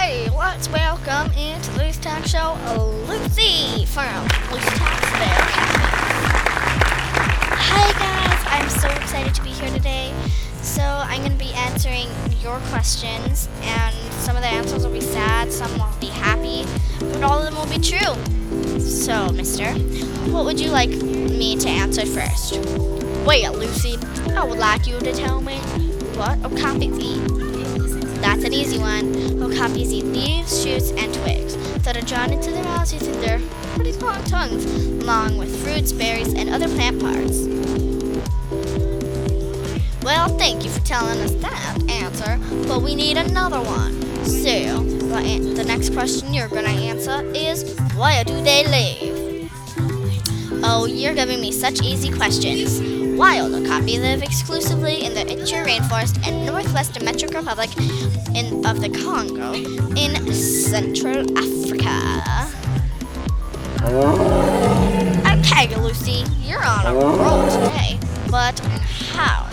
Hey, let's welcome into Loose Talk Show Lucy from Loose Talk Spell Hi guys, I'm so excited to be here today. So I'm going to be answering your questions, and some of the answers will be sad, some will be happy, but all of them will be true. So, Mister, what would you like me to answer first? Wait, Lucy, I would like you to tell me what okapis eat. That's an easy one. That are drawn into their mouths using their pretty long tongues, along with fruits, berries, and other plant parts. Well, thank you for telling us that answer, but we need another one. So, the, next question you're gonna answer is where do they live? Oh, you're giving me such easy questions. Wild okapi live exclusively in the Ituri rainforest and northwest Democratic Republic in, of the Congo in Central Africa. Okay, Lucy, you're on a roll today, but how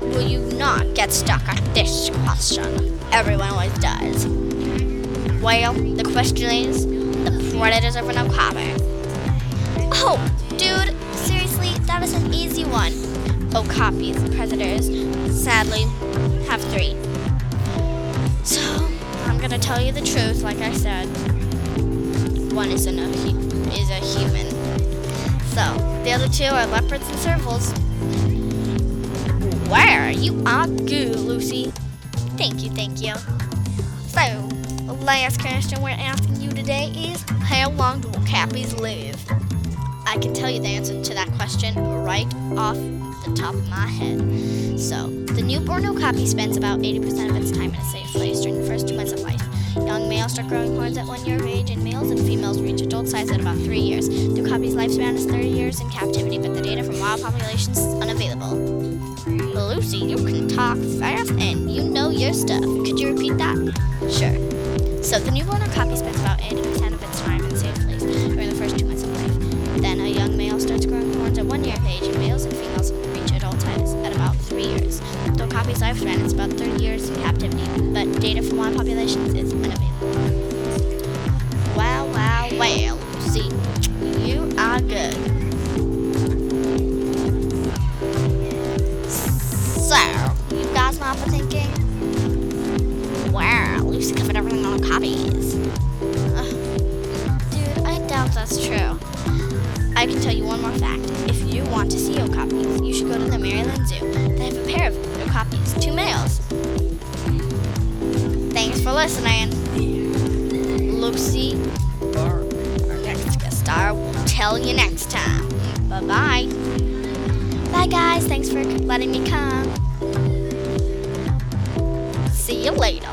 will you not get stuck on this question? Everyone always does. Well, the question is the predators of an okapi. Oh, dude, seriously, that is an easy one. Oh, Okapis, predators, sadly, have three. Gonna tell you the truth, like I said. One is, an, is a human. So, the other two are leopards and servals. Where? You are good, Lucy. Thank you, thank you. So, the last question we're asking you today is How long do okapis live? I can tell you the answer to that question right off the top of my head. So, the newborn okapi spends about 80% of its time in a safe place males start growing horns at one year of age, and males and females reach adult size at about three years. The okapi's lifespan is 30 years in captivity, but the data from wild populations is unavailable. Lucy, you can talk fast and you know your stuff. Could you repeat that? Sure. So, the newborn okapi spends about 80% of its time in a safe place during the first two months of life. Then, a young male starts growing horns at one year of age, and males and females reach adult size at about three years. The okapi's lifespan is about 30 years in captivity, but data from wild populations Covered everything on okapis. Ugh. Dude, I doubt that's true. I can tell you one more fact. If you want to see okapis, you should go to the Maryland Zoo. They have a pair of okapis, two males. Thanks for listening. Lucy, our next guest star, will tell you next time. Bye bye. Bye, guys. Thanks for letting me come. See you later.